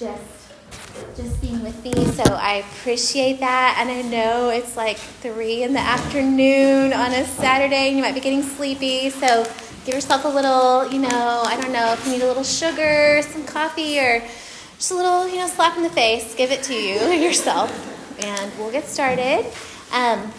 just just being with me. So I appreciate that. And I know it's like three in the afternoon on a Saturday, and you might be getting sleepy. So give yourself a little, you know, I don't know if you need a little sugar, some coffee, or just a little, you know, slap in the face. Give it to you yourself, and we'll get started. Um,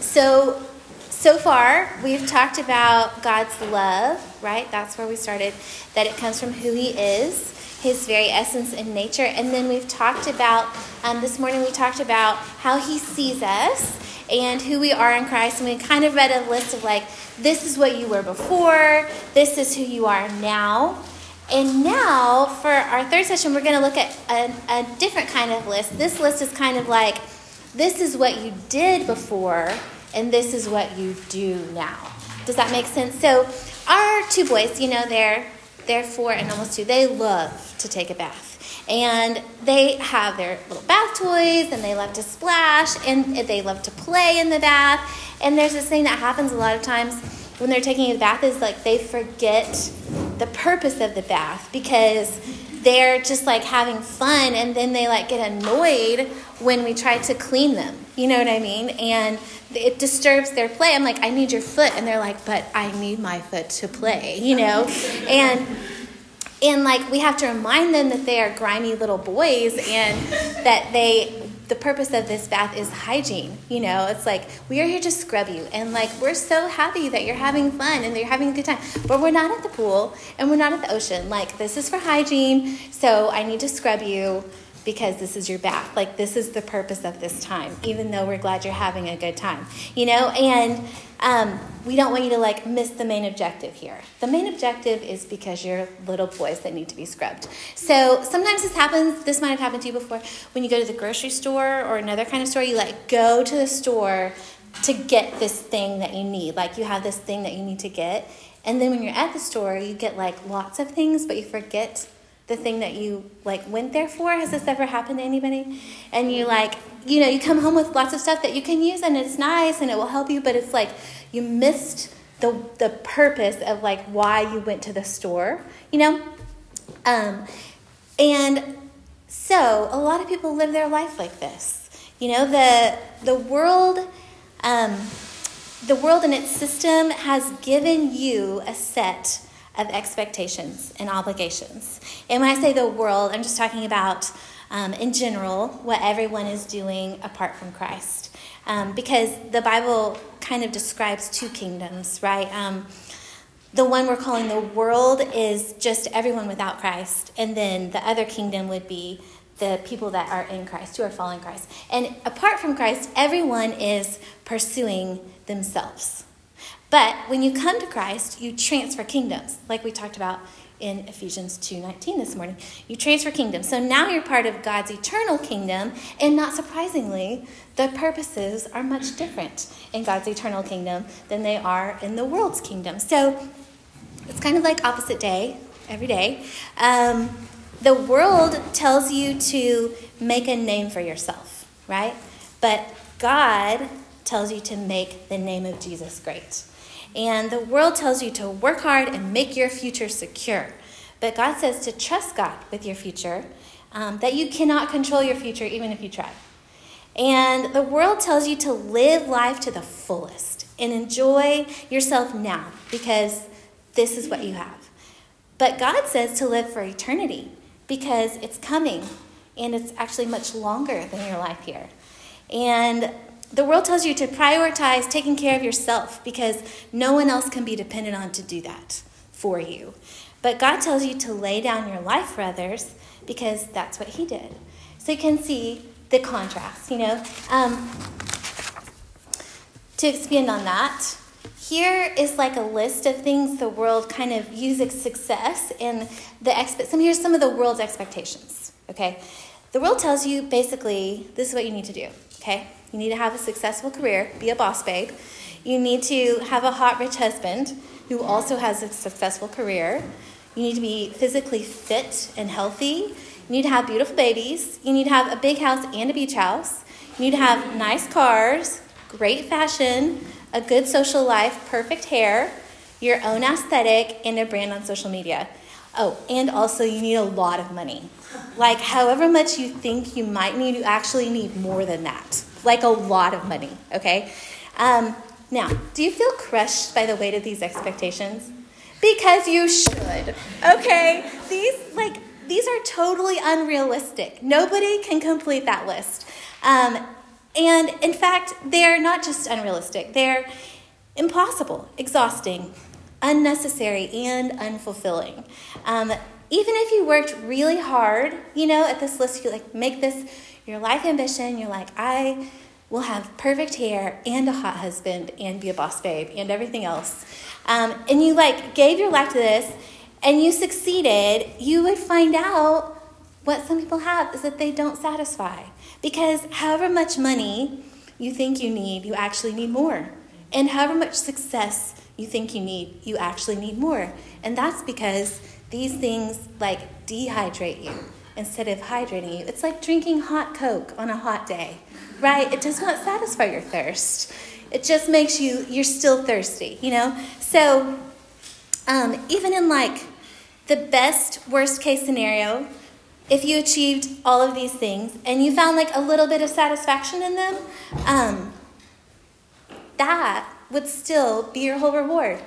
so so far, we've talked about God's love, right? That's where we started, that it comes from who He is, His very essence and nature. And then we've talked about, um, this morning, we talked about how He sees us and who we are in Christ. And we kind of read a list of like, this is what you were before, this is who you are now. And now, for our third session, we're going to look at a, a different kind of list. This list is kind of like, this is what you did before and this is what you do now. Does that make sense? So, our two boys, you know, they're they're and almost two. They love to take a bath, and they have their little bath toys, and they love to splash, and they love to play in the bath. And there's this thing that happens a lot of times when they're taking a bath is like they forget the purpose of the bath because they're just like having fun and then they like get annoyed when we try to clean them you know what i mean? And it disturbs their play. I'm like, I need your foot. And they're like, but I need my foot to play, you know? And and like we have to remind them that they are grimy little boys and that they the purpose of this bath is hygiene you know? It's like we are here to scrub you. And like we're so happy that you're having fun and that you're having a good time. But we're not at the pool and we're not at the ocean. Like this is for hygiene. So i need to scrub you because this is your bath. Like, this is the purpose of this time, even though we're glad you're having a good time, you know? And um, we don't want you to like miss the main objective here. The main objective is because you're little boys that need to be scrubbed. So sometimes this happens, this might have happened to you before, when you go to the grocery store or another kind of store, you like go to the store to get this thing that you need. Like, you have this thing that you need to get. And then when you're at the store, you get like lots of things, but you forget the thing that you like went there for? Has this ever happened to anybody? And you like you know you come home with lots of stuff that you can use and it's nice and it will help you but it's like you missed the the purpose of like why you went to the store you know? Um, and so a lot of people live their life like this you know? The the world um, the world and its system has given you a set of expectations and obligations. And when I say the world, I'm just talking about, um, in general, what everyone is doing apart from Christ. Um, because the Bible kind of describes two kingdoms, right? Um, the one we're calling the world is just everyone without Christ, and then the other kingdom would be the people that are in Christ, who are following Christ. And apart from Christ, everyone is pursuing themselves. But when you come to Christ, you transfer kingdoms, like we talked about in Ephesians 2:19 this morning. You transfer kingdoms. So now you're part of God's eternal kingdom, and not surprisingly, the purposes are much different in God's eternal kingdom than they are in the world's kingdom. So it's kind of like opposite day every day. Um, the world tells you to make a name for yourself, right? But God tells you to make the name of Jesus great. And the world tells you to work hard and make your future secure. But God says to trust God with your future, um, that you cannot control your future even if you try. And the world tells you to live life to the fullest and enjoy yourself now because this is what you have. But God says to live for eternity because it's coming and it's actually much longer than your life here. And the world tells you to prioritize taking care of yourself because no one else can be dependent on to do that for you. But God tells you to lay down your life for others because that's what He did. So you can see the contrast, you know. Um, to expand on that, here is like a list of things the world kind of uses success and the expe- some here's some of the world's expectations. Okay, the world tells you basically this is what you need to do. Okay, you need to have a successful career, be a boss babe. You need to have a hot, rich husband who also has a successful career. You need to be physically fit and healthy. You need to have beautiful babies. You need to have a big house and a beach house. You need to have nice cars, great fashion, a good social life, perfect hair. your own aesthetic, and a brand on social media. Oh, and also you need a lot of money. Like, however much you think you might need, you actually need more than that. Like, a lot of money, okay? Um, now, do you feel crushed by the weight of these expectations? Because you should, okay? These, like, these are totally unrealistic. Nobody can complete that list. Um, and in fact, they're not just unrealistic, they're impossible, exhausting, unnecessary, and unfulfilling. Um, even if you worked really hard, you know, at this list, you like make this your life ambition, you're like, I will have perfect hair and a hot husband and be a boss babe and everything else. Um, and you like gave your life to this and you succeeded, you would find out what some people have is that they don't satisfy. Because however much money you think you need, you actually need more. And however much success you think you need, you actually need more. And that's because these things like dehydrate you instead of hydrating you. It's like drinking hot Coke on a hot day, right? It does not satisfy your thirst. It just makes you, you're still thirsty, you know? So, um, even in like the best worst case scenario, if you achieved all of these things and you found like a little bit of satisfaction in them, um, that would still be your whole reward.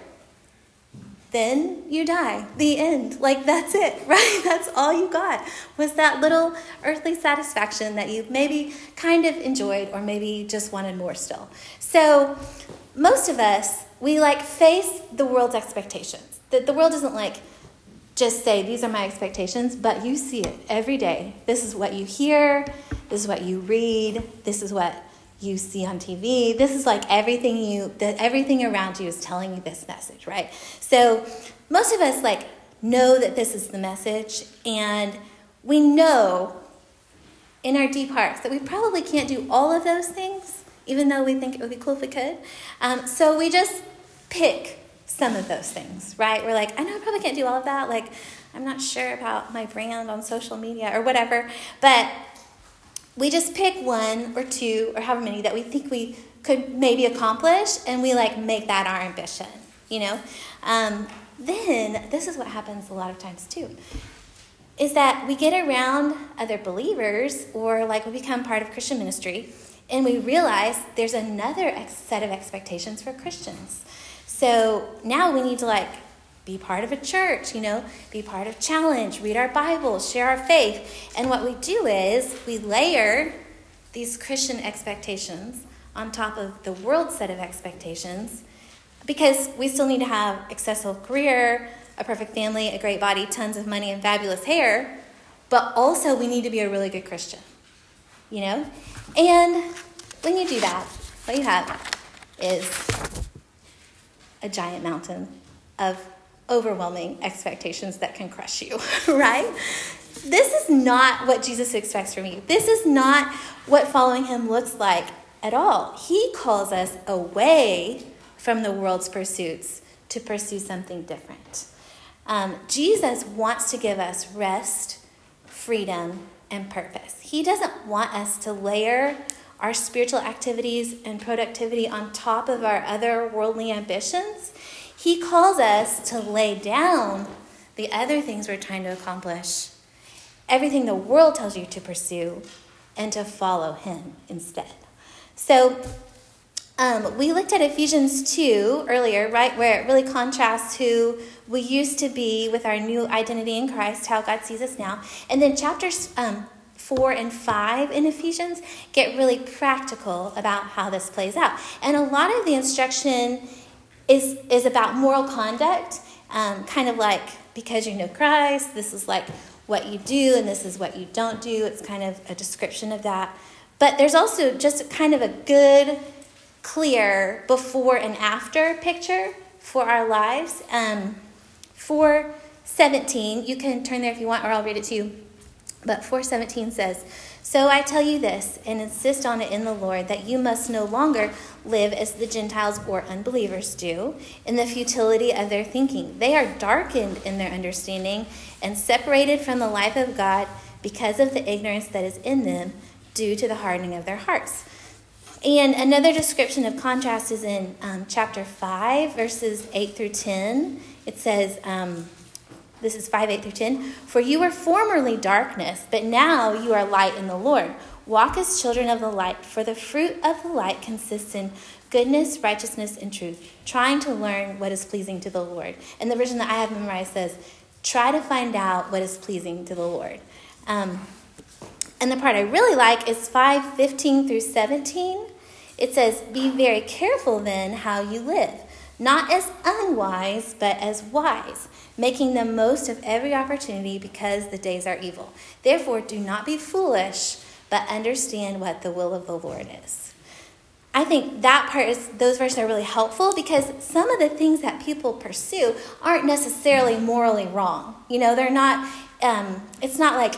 Then you die. The end. Like that's it, right? That's all you got was that little earthly satisfaction that you maybe kind of enjoyed or maybe just wanted more still. So, most of us, we like face the world's expectations. That the world isn't like, just say, These are my expectations, but you see it every day. This is what you hear, this is what you read, this is what you see on TV. This is like everything you that everything around you is telling you this message, right? So most of us like know that this is the message and we know in our deep hearts that we probably can't do all of those things, even though we think it would be cool if we could. Um, so we just pick some of those things, right? We're like, I know I probably can't do all of that. Like, I'm not sure about my brand on social media or whatever. But we just pick one or two or however many that we think we could maybe accomplish and we like make that our ambition, you know? Um, then this is what happens a lot of times too is that we get around other believers or like we become part of Christian ministry and we realize there's another set of expectations for Christians. So now we need to like be part of a church, you know, be part of challenge, read our Bible, share our faith. And what we do is we layer these Christian expectations on top of the world set of expectations because we still need to have accessible career, a perfect family, a great body, tons of money, and fabulous hair. But also, we need to be a really good Christian, you know? And when you do that, what you have is a giant mountain of overwhelming expectations that can crush you, right? This is not what Jesus expects from you. This is not what following him looks like at all. He calls us away from the world's pursuits to pursue something different. Um, Jesus wants to give us rest, freedom, and purpose. He doesn't want us to layer our spiritual activities and productivity on top of our other worldly ambitions. He calls us to lay down the other things we're trying to accomplish, everything the world tells you to pursue, and to follow Him instead. So, um, we looked at Ephesians 2 earlier, right, where it really contrasts who we used to be with our new identity in Christ, how God sees us now. And then chapters um, 4 and 5 in Ephesians get really practical about how this plays out. And a lot of the instruction is, is about moral conduct, um, kind of like because you know Christ, this is like what you do and this is what you don't do. It's kind of a description of that. But there's also just kind of a good, clear before and after picture for our lives. Um, 417, you can turn there if you want, or I'll read it to you. But 417 says, So I tell you this, and insist on it in the Lord, that you must no longer live as the Gentiles or unbelievers do, in the futility of their thinking. They are darkened in their understanding and separated from the life of God because of the ignorance that is in them due to the hardening of their hearts. And another description of contrast is in um, chapter 5, verses 8 through 10. It says, um, this is 5, 8 through 10. For you were formerly darkness, but now you are light in the Lord. Walk as children of the light, for the fruit of the light consists in goodness, righteousness, and truth, trying to learn what is pleasing to the Lord. And the version that I have memorized says, try to find out what is pleasing to the Lord. Um, and the part I really like is 5 15 through 17. It says, Be very careful then how you live, not as unwise, but as wise, making the most of every opportunity because the days are evil. Therefore, do not be foolish, but understand what the will of the Lord is. I think that part is, those verses are really helpful because some of the things that people pursue aren't necessarily morally wrong. You know, they're not, um, it's not like,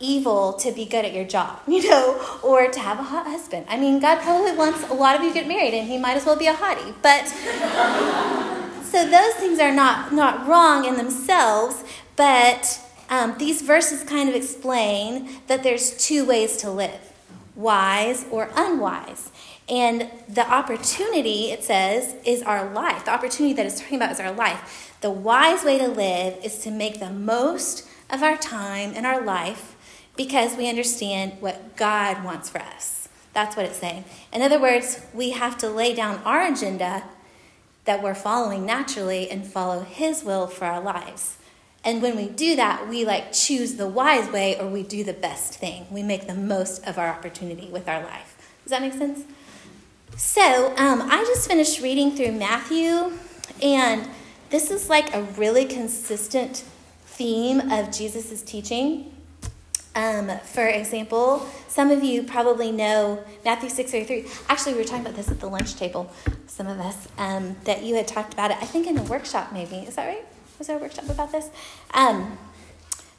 evil to be good at your job, you know, or to have a hot husband. I mean, God probably wants a lot of you to get married, and He might as well be a hottie. But so those things are not not wrong in themselves, but um, these verses kind of explain that there's two ways to live: wise or unwise. And the opportunity, it says, is our life. The opportunity that it's talking about is our life. The wise way to live is to make the most of our time and our life because we understand what God wants for us. That's what it's saying. In other words, we have to lay down our agenda that we're following naturally and follow His will for our lives. And when we do that, we like choose the wise way or we do the best thing. We make the most of our opportunity with our life. Does that make sense? So, um, I just finished reading through Matthew, and this is like a really consistent theme of Jesus' teaching. Um, for example, some of you probably know Matthew 6:33. Actually, we were talking about this at the lunch table, some of us, um, that you had talked about it, I think in a workshop maybe. Is that right? Was there a workshop about this? Um,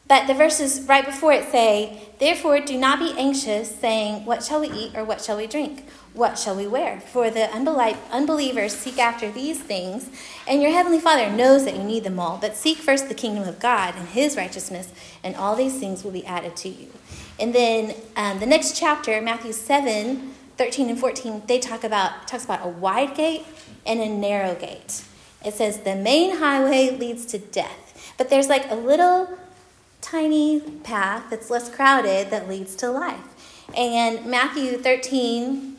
but the verses right before it say, Therefore, do not be anxious, saying, What shall we eat or what shall we drink? What shall we wear? For the unbelievers seek after these things, and your heavenly Father knows that you need them all. But seek first the kingdom of God and his righteousness, and all these things will be added to you. And then um, the next chapter, Matthew 7 13 and 14, they talk about talks about a wide gate and a narrow gate. It says the main highway leads to death, but there's like a little tiny path that's less crowded that leads to life. And Matthew 13,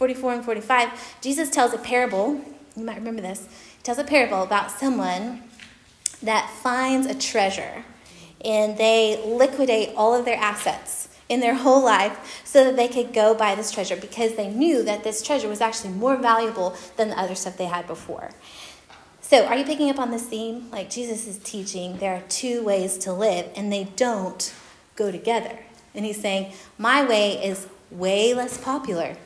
44 and 45, Jesus tells a parable. You might remember this. He tells a parable about someone that finds a treasure and they liquidate all of their assets in their whole life so that they could go buy this treasure because they knew that this treasure was actually more valuable than the other stuff they had before. So, are you picking up on this theme? Like Jesus is teaching, there are two ways to live, and they don't go together. And he's saying, My way is way less popular.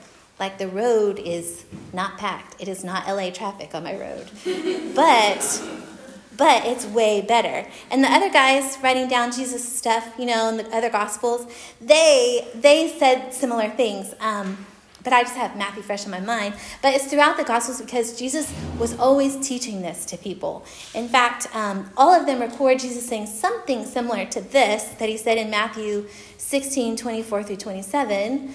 Like the road is not packed. It is not LA traffic on my road. but but it's way better. And the other guys writing down Jesus stuff, you know, in the other gospels, they they said similar things. Um, but I just have Matthew fresh in my mind. But it's throughout the Gospels because Jesus was always teaching this to people. In fact, um, all of them record Jesus saying something similar to this that he said in Matthew 16 24 through 27.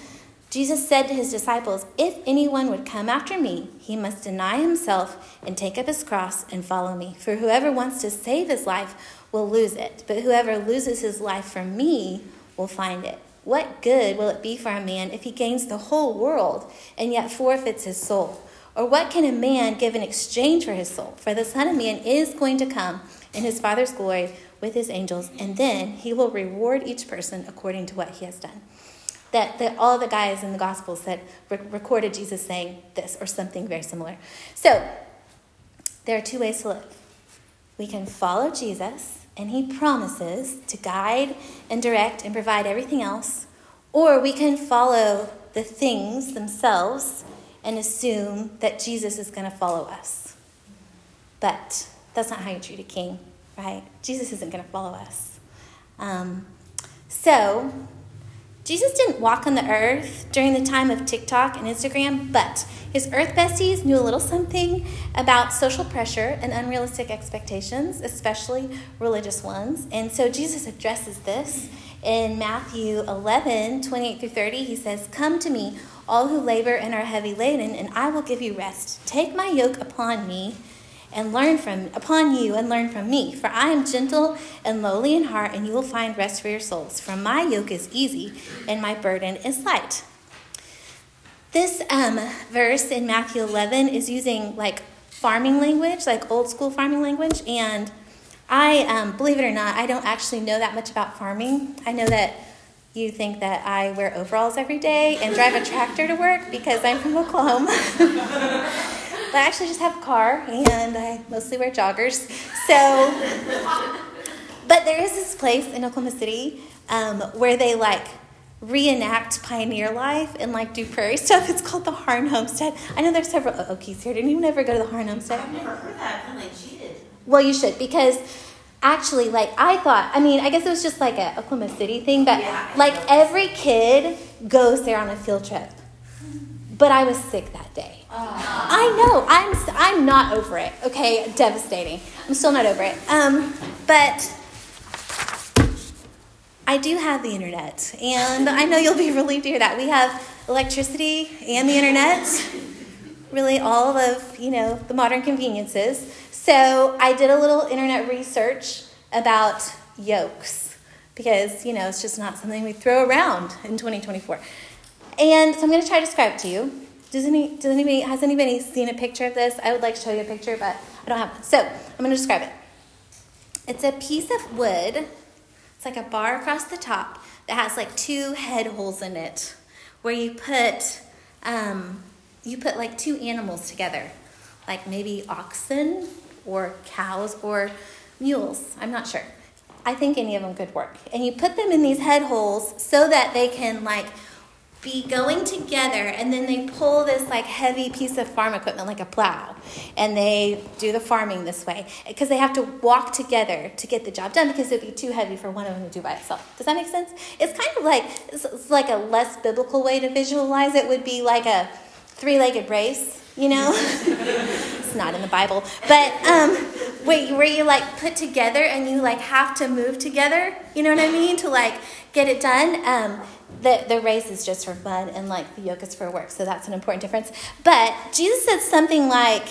Jesus said to his disciples, If anyone would come after me, he must deny himself and take up his cross and follow me. For whoever wants to save his life will lose it, but whoever loses his life for me will find it. What good will it be for a man if he gains the whole world and yet forfeits his soul? Or what can a man give in exchange for his soul? For the Son of Man is going to come in his Father's glory with his angels, and then he will reward each person according to what he has done. That, that all the guys in the Gospels that re- recorded Jesus saying this or something very similar. So, there are two ways to live. We can follow Jesus and He promises to guide and direct and provide everything else, or we can follow the things themselves and assume that Jesus is going to follow us. But that's not how you treat a king, right? Jesus isn't going to follow us. Um, so, Jesus didn't walk on the earth during the time of TikTok and Instagram, but his earth besties knew a little something about social pressure and unrealistic expectations, especially religious ones. And so Jesus addresses this in Matthew 11 28 through 30. He says, Come to me, all who labor and are heavy laden, and I will give you rest. Take my yoke upon me and learn from upon you and learn from me. For i am gentle and lowly in heart and you will find rest for your souls. For my yoke is easy and my burden is light. This um, verse in matthew 11 is using like farming language like old school farming language and i um, believe it or not i don't actually know that much about farming. I know that you think that I wear overalls every day and drive a tractor to work because I'm from Oklahoma. I actually just have a car and I mostly wear joggers. So, but there is this place in Oklahoma City um, where they like reenact pioneer life and like do prairie stuff. It's called the Harn Homestead. I know there's several Okies here. Didn't you ever go to the Harn Homestead? I've never heard that. I feel like cheated. Well, you should because actually, like I thought. I mean, I guess it was just like a Oklahoma City thing, but Yeah. like every kid goes there on a field trip. But I was sick that day. I know. I'm I'm not over it. Okay, devastating. I'm still not over it. Um, but I do have the internet, and I know you'll be relieved to hear that we have electricity and the internet. Really, all of you know the modern conveniences. So I did a little internet research about yokes because you know it's just not something we throw around in 2024. And so I'm going to try to describe it to you. Does any, does anybody, has anybody seen a picture of this? I would like to show you a picture, but I don't have one. So I'm going to describe it. It's a piece of wood. It's like a bar across the top that has like two head holes in it, where you put, um, you put like two animals together, like maybe oxen or cows or mules. I'm not sure. I think any of them could work. And you put them in these head holes so that they can like be going together and then they pull this like heavy piece of farm equipment like a plow and they do the farming this way because they have to walk together to get the job done because it'd be too heavy for one of them to do by itself. Does that make sense? It's kind of like it's, like a less biblical way to visualize it would be like a three-legged race you know? It's not in the bible. But um you, where you like put together and you like have to move together you know what i mean to like get it done um the, the race is just for fun and like the yoke is for work so that's an important difference. But jesus said something like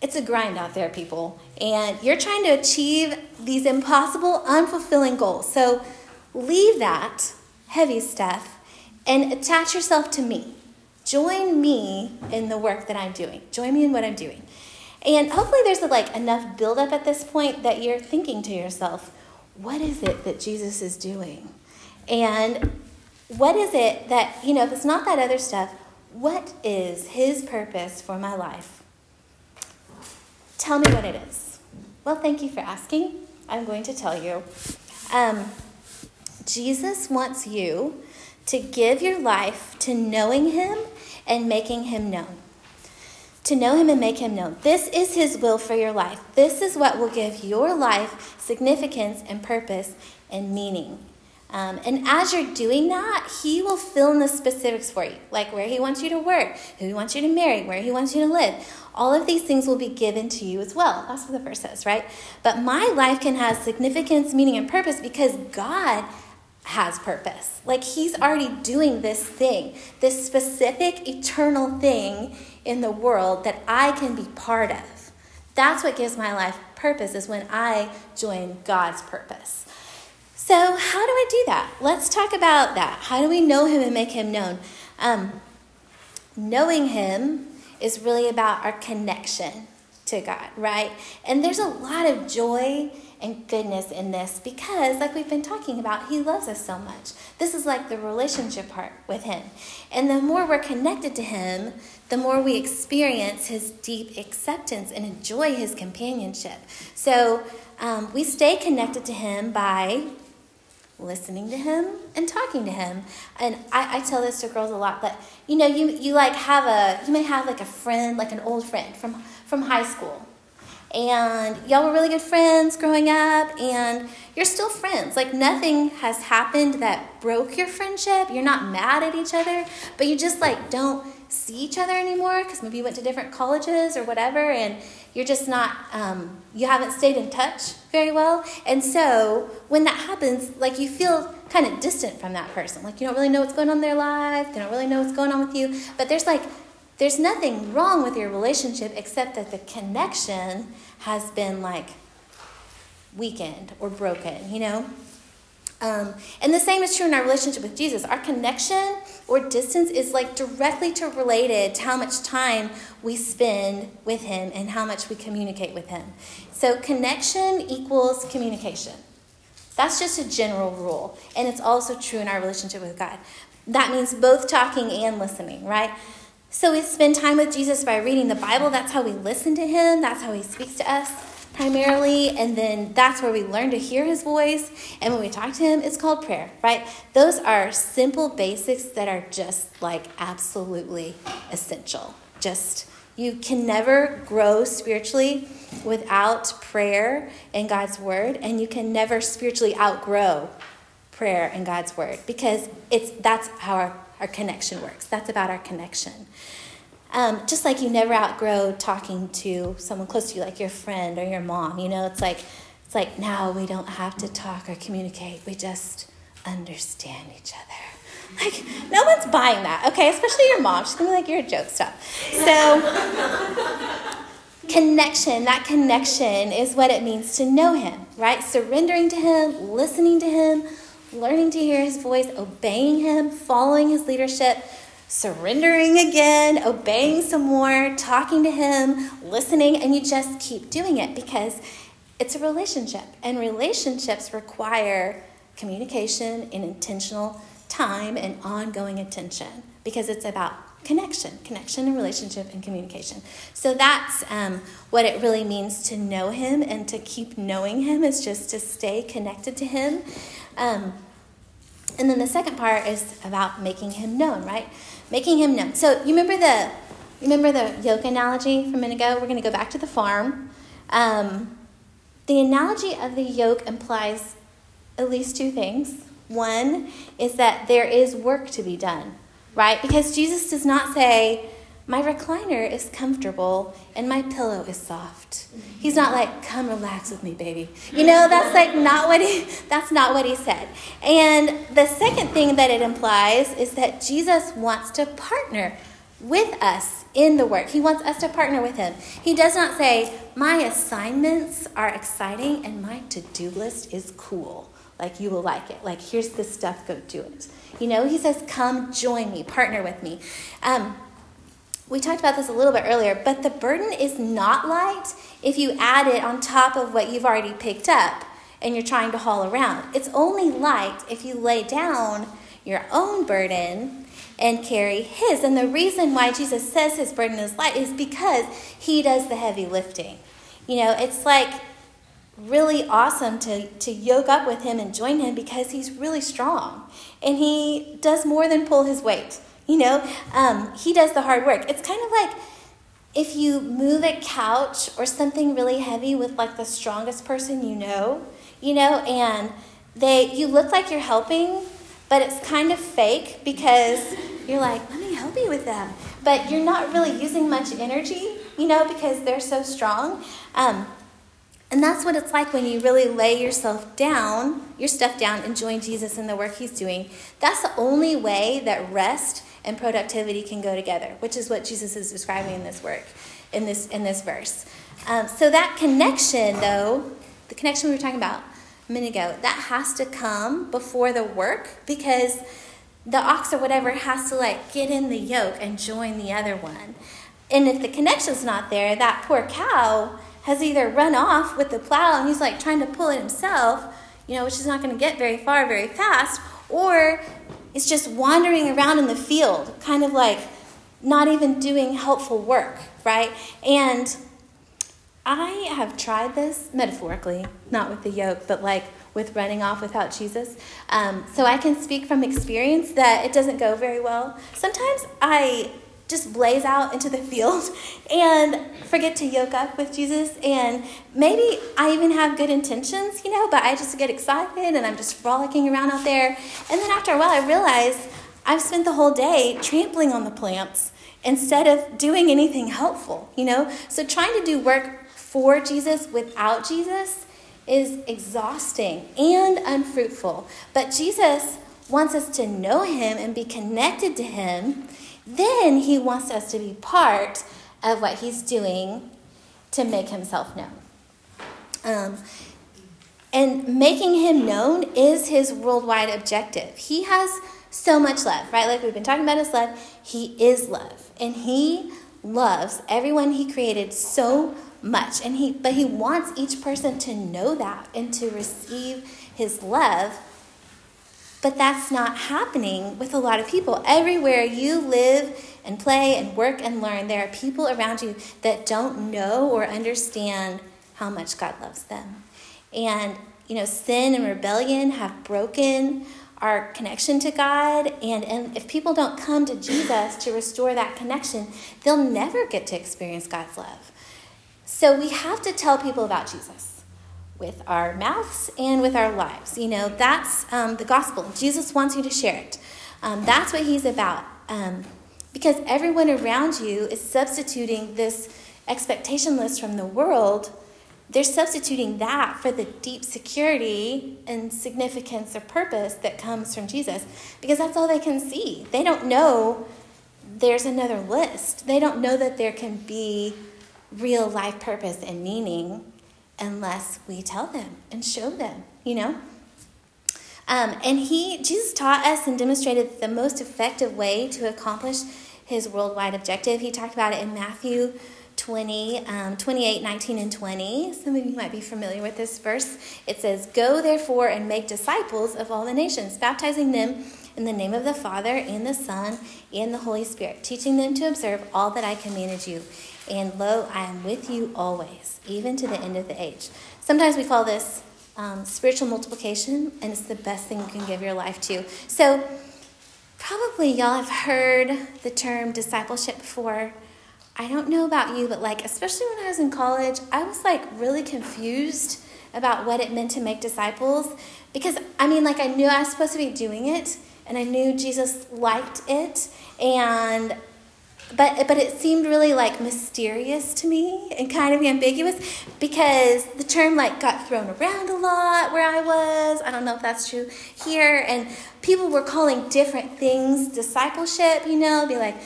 it's a grind out there people and you're trying to achieve these impossible unfulfilling goals. So leave that heavy stuff and attach yourself to me. Join me in the work that i'm doing. Join me in what i'm doing. And hopefully there's like enough buildup at this point that you're thinking to yourself what is it that jesus is doing? And what is it that, you know, if it's not that other stuff, what is His purpose for my life? Tell me what it is. Well, thank you for asking. I'm going to tell you. Um, Jesus wants you to give your life to knowing Him and making Him known. To know Him and make Him known. This is His will for your life. This is what will give your life significance and purpose and meaning. Um, and as you're doing that, He will fill in the specifics for you, like where He wants you to work, who He wants you to marry, where He wants you to live. All of these things will be given to you as well. That's what the verse says, right? But my life can have significance, meaning, and purpose because God has purpose. Like He's already doing this thing, this specific, eternal thing in the world that I can be part of. That's what gives my life purpose, is when I join God's purpose. So, how do I do that? Let's talk about that. How do we know Him and make Him known? Um, knowing Him is really about our connection to God, right? And there's a lot of joy and goodness in this because, like we've been talking about, He loves us so much. This is like the relationship part with Him. And the more we're connected to Him, the more we experience His deep acceptance and enjoy His companionship. So, um, we stay connected to Him by listening to him and talking to him. And I, I tell this to girls a lot but you know you, you like have a you may have like a friend like an old friend from from high school. And y'all were really good friends growing up and you're still friends. Like nothing has happened that broke your friendship. You're not mad at each other but you just like don't see each other anymore because maybe you went to different colleges or whatever, and you're just not, um, you haven't stayed in touch very well. And so when that happens, like you feel kind of distant from that person. Like you don't really know what's going on in their life, they don't really know what's going on with you. But there's like, there's nothing wrong with your relationship except that the connection has been like weakened or broken, you know? Um, and the same is true in our relationship with Jesus. Our connection or distance is like directly to related to how much time we spend with Him and how much we communicate with Him. So connection equals communication. That's just a general rule, and it's also true in our relationship with God. That means both talking and listening, right? So we spend time with Jesus by reading the Bible. That's how we listen to Him. That's how He speaks to us primarily, and then that's where we learn to hear his voice. And when we talk to him, it's called prayer, right? Those are simple basics that are just like absolutely essential. Just you can never grow spiritually without prayer and God's word, and you can never spiritually outgrow prayer and God's word because it's that's how our, our connection works. That's about our connection. Um, just like you never outgrow talking to someone close to you, like your friend or your mom. You know, it's like it's like now we don't have to talk or communicate. We just understand each other. Like no one's buying that, okay? Especially your mom. She's gonna be like, "You're a joke, stop." So connection, that connection is what it means to know Him, right? Surrendering to Him, listening to Him, learning to hear His voice, obeying Him, following His leadership surrendering again, obeying some more, talking to Him, listening, and you just keep doing it because it's a relationship. And relationships require communication and intentional time and ongoing attention because it's about connection, connection and relationship and communication. So that's um, what it really means to know Him and to keep knowing Him is just to stay connected to Him. Um, and then the second part is about making Him known, right? Making him known. So you remember the remember the yoke analogy from a minute ago? We're going to go back to the farm. Um, the analogy of the yoke implies at least two things. One is that there is work to be done, right? Because Jesus does not say, my recliner is comfortable and my pillow is soft. He's not like, come relax with me, baby. You know, that's like not what he that's not what he said. And the second thing that it implies is that Jesus wants to partner with us in the work. He wants us to partner with him. He does not say, my assignments are exciting and my to-do list is cool. Like you will like it. Like here's the stuff, go do it. You know, he says, come join me, partner with me. Um, we talked about this a little bit earlier, but the burden is not light if you add it on top of what you've already picked up and you're trying to haul around. It's only light if you lay down your own burden and carry his. And the reason why Jesus says his burden is light is because he does the heavy lifting. You know, it's like really awesome to, to yoke up with him and join him because he's really strong and he does more than pull his weight. You know, um, he does the hard work. It's kind of like if you move a couch or something really heavy with like the strongest person you know, you know, and they you look like you're helping, but it's kind of fake because you're like, let me help you with that. But you're not really using much energy, you know, because they're so strong. Um, and that's what it's like when you really lay yourself down, your stuff down, and join Jesus in the work he's doing. That's the only way that rest and productivity can go together, which is what Jesus is describing in this work, in this in this verse. Um, so that connection, though, the connection we were talking about a minute ago, that has to come before the work because the ox or whatever has to like get in the yoke and join the other one. And if the connection's not there, that poor cow has either run off with the plow and he's like trying to pull it himself, you know, which is not going to get very far very fast, or is just wandering around in the field, kind of like not even doing helpful work, right? And I have tried this metaphorically, not with the yoke, but like with running off without Jesus. Um, so I can speak from experience that it doesn't go very well. Sometimes I just blaze out into the field and forget to yoke up with Jesus. And maybe I even have good intentions, you know, but I just get excited and I'm just frolicking around out there. And then after a while, I realize I've spent the whole day trampling on the plants instead of doing anything helpful, you know? So trying to do work for Jesus without Jesus is exhausting and unfruitful. But Jesus wants us to know him and be connected to him. Then he wants us to be part of what he's doing to make himself known. Um, and making him known is his worldwide objective. He has so much love, right? Like we've been talking about his love. He is love. And he loves everyone he created so much. And he but he wants each person to know that and to receive his love. But that's not happening with a lot of people. Everywhere you live and play and work and learn, there are people around you that don't know or understand how much God loves them. And, you know, sin and rebellion have broken our connection to God. And, and if people don't come to Jesus to restore that connection, they'll never get to experience God's love. So we have to tell people about Jesus with our mouths and with our lives. You know, that's um, the gospel. Jesus wants you to share it. Um, that's what he's about. Um, because everyone around you is substituting this expectation list from the world they're substituting that for the deep security and significance or purpose that comes from Jesus because that's all they can see. They don't know there's another list. They don't know that there can be real life purpose and meaning unless we tell them and show them, you know? Um, and he, Jesus taught us and demonstrated the most effective way to accomplish his worldwide objective. He talked about it in Matthew 20, um, 28, 19, and 20. Some of you might be familiar with this verse. It says, Go therefore and make disciples of all the nations, baptizing them in the name of the Father, and the Son, and the Holy Spirit, teaching them to observe all that I commanded you. And lo, I am with you always, even to the end of the age. Sometimes we call this um, spiritual multiplication, and it's the best thing you can give your life to. So, probably y'all have heard the term discipleship before. I don't know about you, but like, especially when I was in college, I was like really confused about what it meant to make disciples because I mean, like, I knew I was supposed to be doing it and I knew Jesus liked it and but but it seemed really like mysterious to me and kind of ambiguous because the term like got thrown around a lot where I was. I don't know if that's true here and people were calling different things discipleship, you know, be like,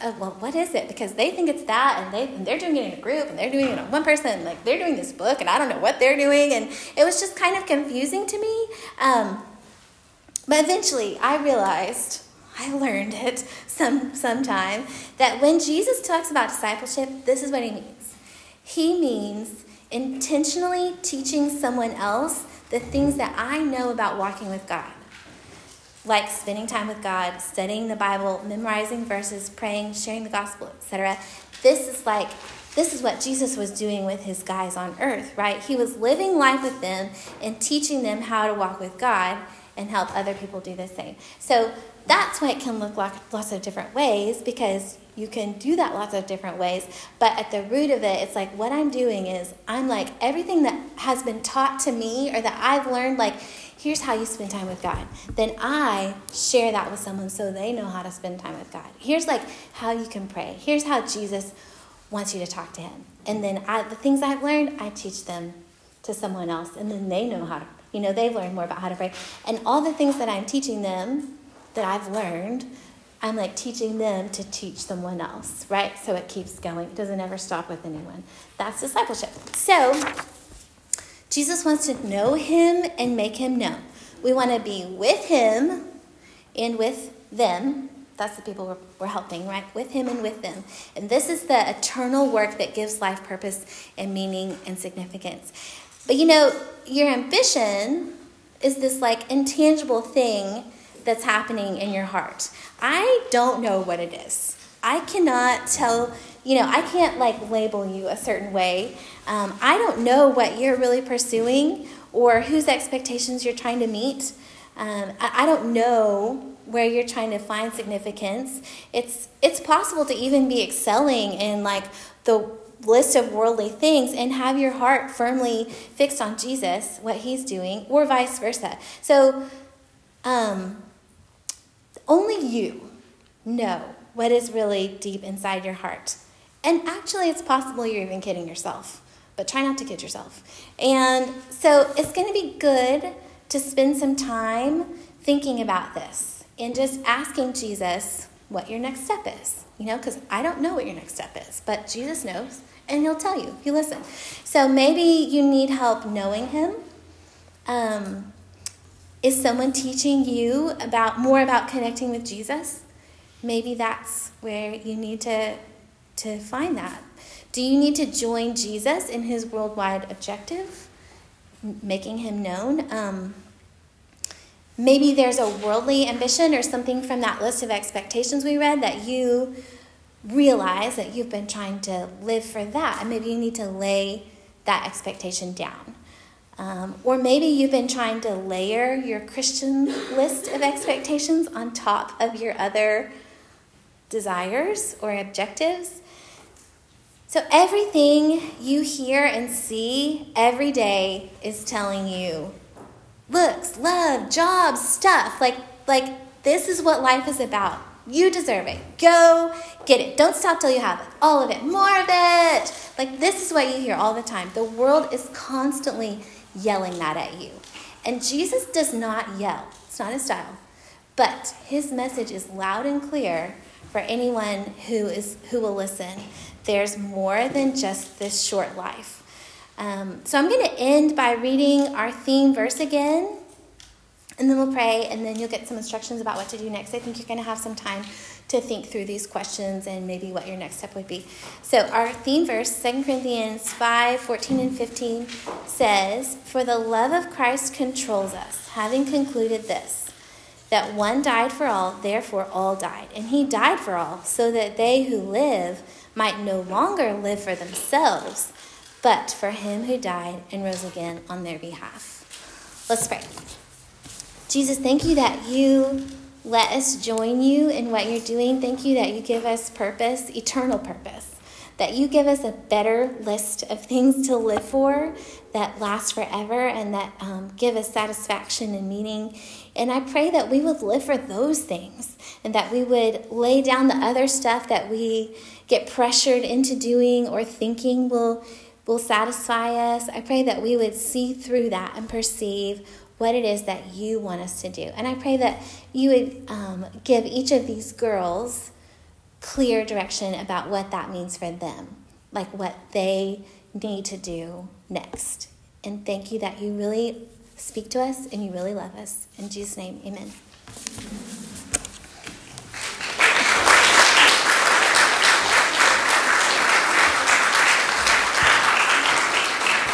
uh, well, what is it? Because they think it's that, and they and they're doing it in a group, and they're doing it on one person. Like they're doing this book, and I don't know what they're doing, and it was just kind of confusing to me. Um, but eventually, I realized. I learned it some sometime that when Jesus talks about discipleship, this is what he means. He means intentionally teaching someone else the things that I know about walking with God like spending time with God, studying the Bible, memorizing verses, praying, sharing the gospel, etc. This is like this is what Jesus was doing with his guys on earth, right? He was living life with them and teaching them how to walk with God and help other people do the same. So that's why it can look like lots of different ways because you can do that lots of different ways. But at the root of it, it's like what I'm doing is I'm like everything that has been taught to me or that I've learned, like here's how you spend time with God. Then I share that with someone so they know how to spend time with God. Here's like how you can pray. Here's how Jesus wants you to talk to him. And then I, the things I've learned, I teach them to someone else. And then they know how to, you know, they've learned more about how to pray. And all the things that I'm teaching them that I've learned, I'm like teaching them to teach someone else, right? So it keeps going. It doesn't ever stop with anyone. That's discipleship. So, Jesus wants to know him and make him known. We want to be with him and with them. That's the people we're, we're, helping, right? With him and with them. And this is the eternal work that gives life purpose and meaning and significance. But you know, your ambition is this like intangible thing that's happening in your heart. I don't know what it is. I cannot tell, you know, I can't like label you a certain way. Um, I don't know what you're really pursuing or whose expectations you're trying to meet. Um, I, I don't know where you're trying to find significance. It's it's possible to even be excelling in like the list of worldly things and have your heart firmly fixed on Jesus, what He's doing, or vice versa. So, um, only you know what is really deep inside your heart. And actually, it's possible you're even kidding yourself, but try not to kid yourself. And so it's going to be good to spend some time thinking about this and just asking Jesus what your next step is. You know, because I don't know what your next step is, but Jesus knows and he'll tell you. He listen. So maybe you need help knowing him. Um, is someone teaching you about more about connecting with Jesus? Maybe that's where you need to to find that. Do you need to join Jesus in his worldwide objective, making him known? Um, maybe there's a worldly ambition or something from that list of expectations we read that you realize that you've been trying to live for that, and maybe you need to lay that expectation down. Um, or maybe you've been trying to layer your Christian list of expectations on top of your other desires or objectives. So, everything you hear and see every day is telling you looks, love, jobs, stuff. Like, like this is what life is about. You deserve it. Go get it. Don't stop till you have it. All of it. More of it. Like, this is what you hear all the time. The world is constantly yelling that at you. And Jesus does not yell, it's not his style. But his message is loud and clear for anyone who, is, who will listen. There's more than just this short life. Um, so I'm going to end by reading our theme verse again and then we'll pray, and then you'll get some instructions about what to do next. I think you're going to have some time to think through these questions and maybe what your next step would be. So, our theme verse, 2 Corinthians 5 14 and 15, says, For the love of Christ controls us, having concluded this, that one died for all, therefore all died. And he died for all, so that they who live might no longer live for themselves, but for him who died and rose again on their behalf. Let's pray. Jesus, thank you that you let us join you in what you're doing. Thank you that you give us purpose, eternal purpose. That you give us a better list of things to live for that last forever and that um, give us satisfaction and meaning. And I pray that we would live for those things and that we would lay down the other stuff that we get pressured into doing or thinking will, will satisfy us. I pray that we would see through that and perceive what it is that you want us to do. And I pray that you would um, give each of these girls clear direction about what that means for them, like what they need to do next. And thank you that you really speak to us and you really love us. In Jesus' name, amen.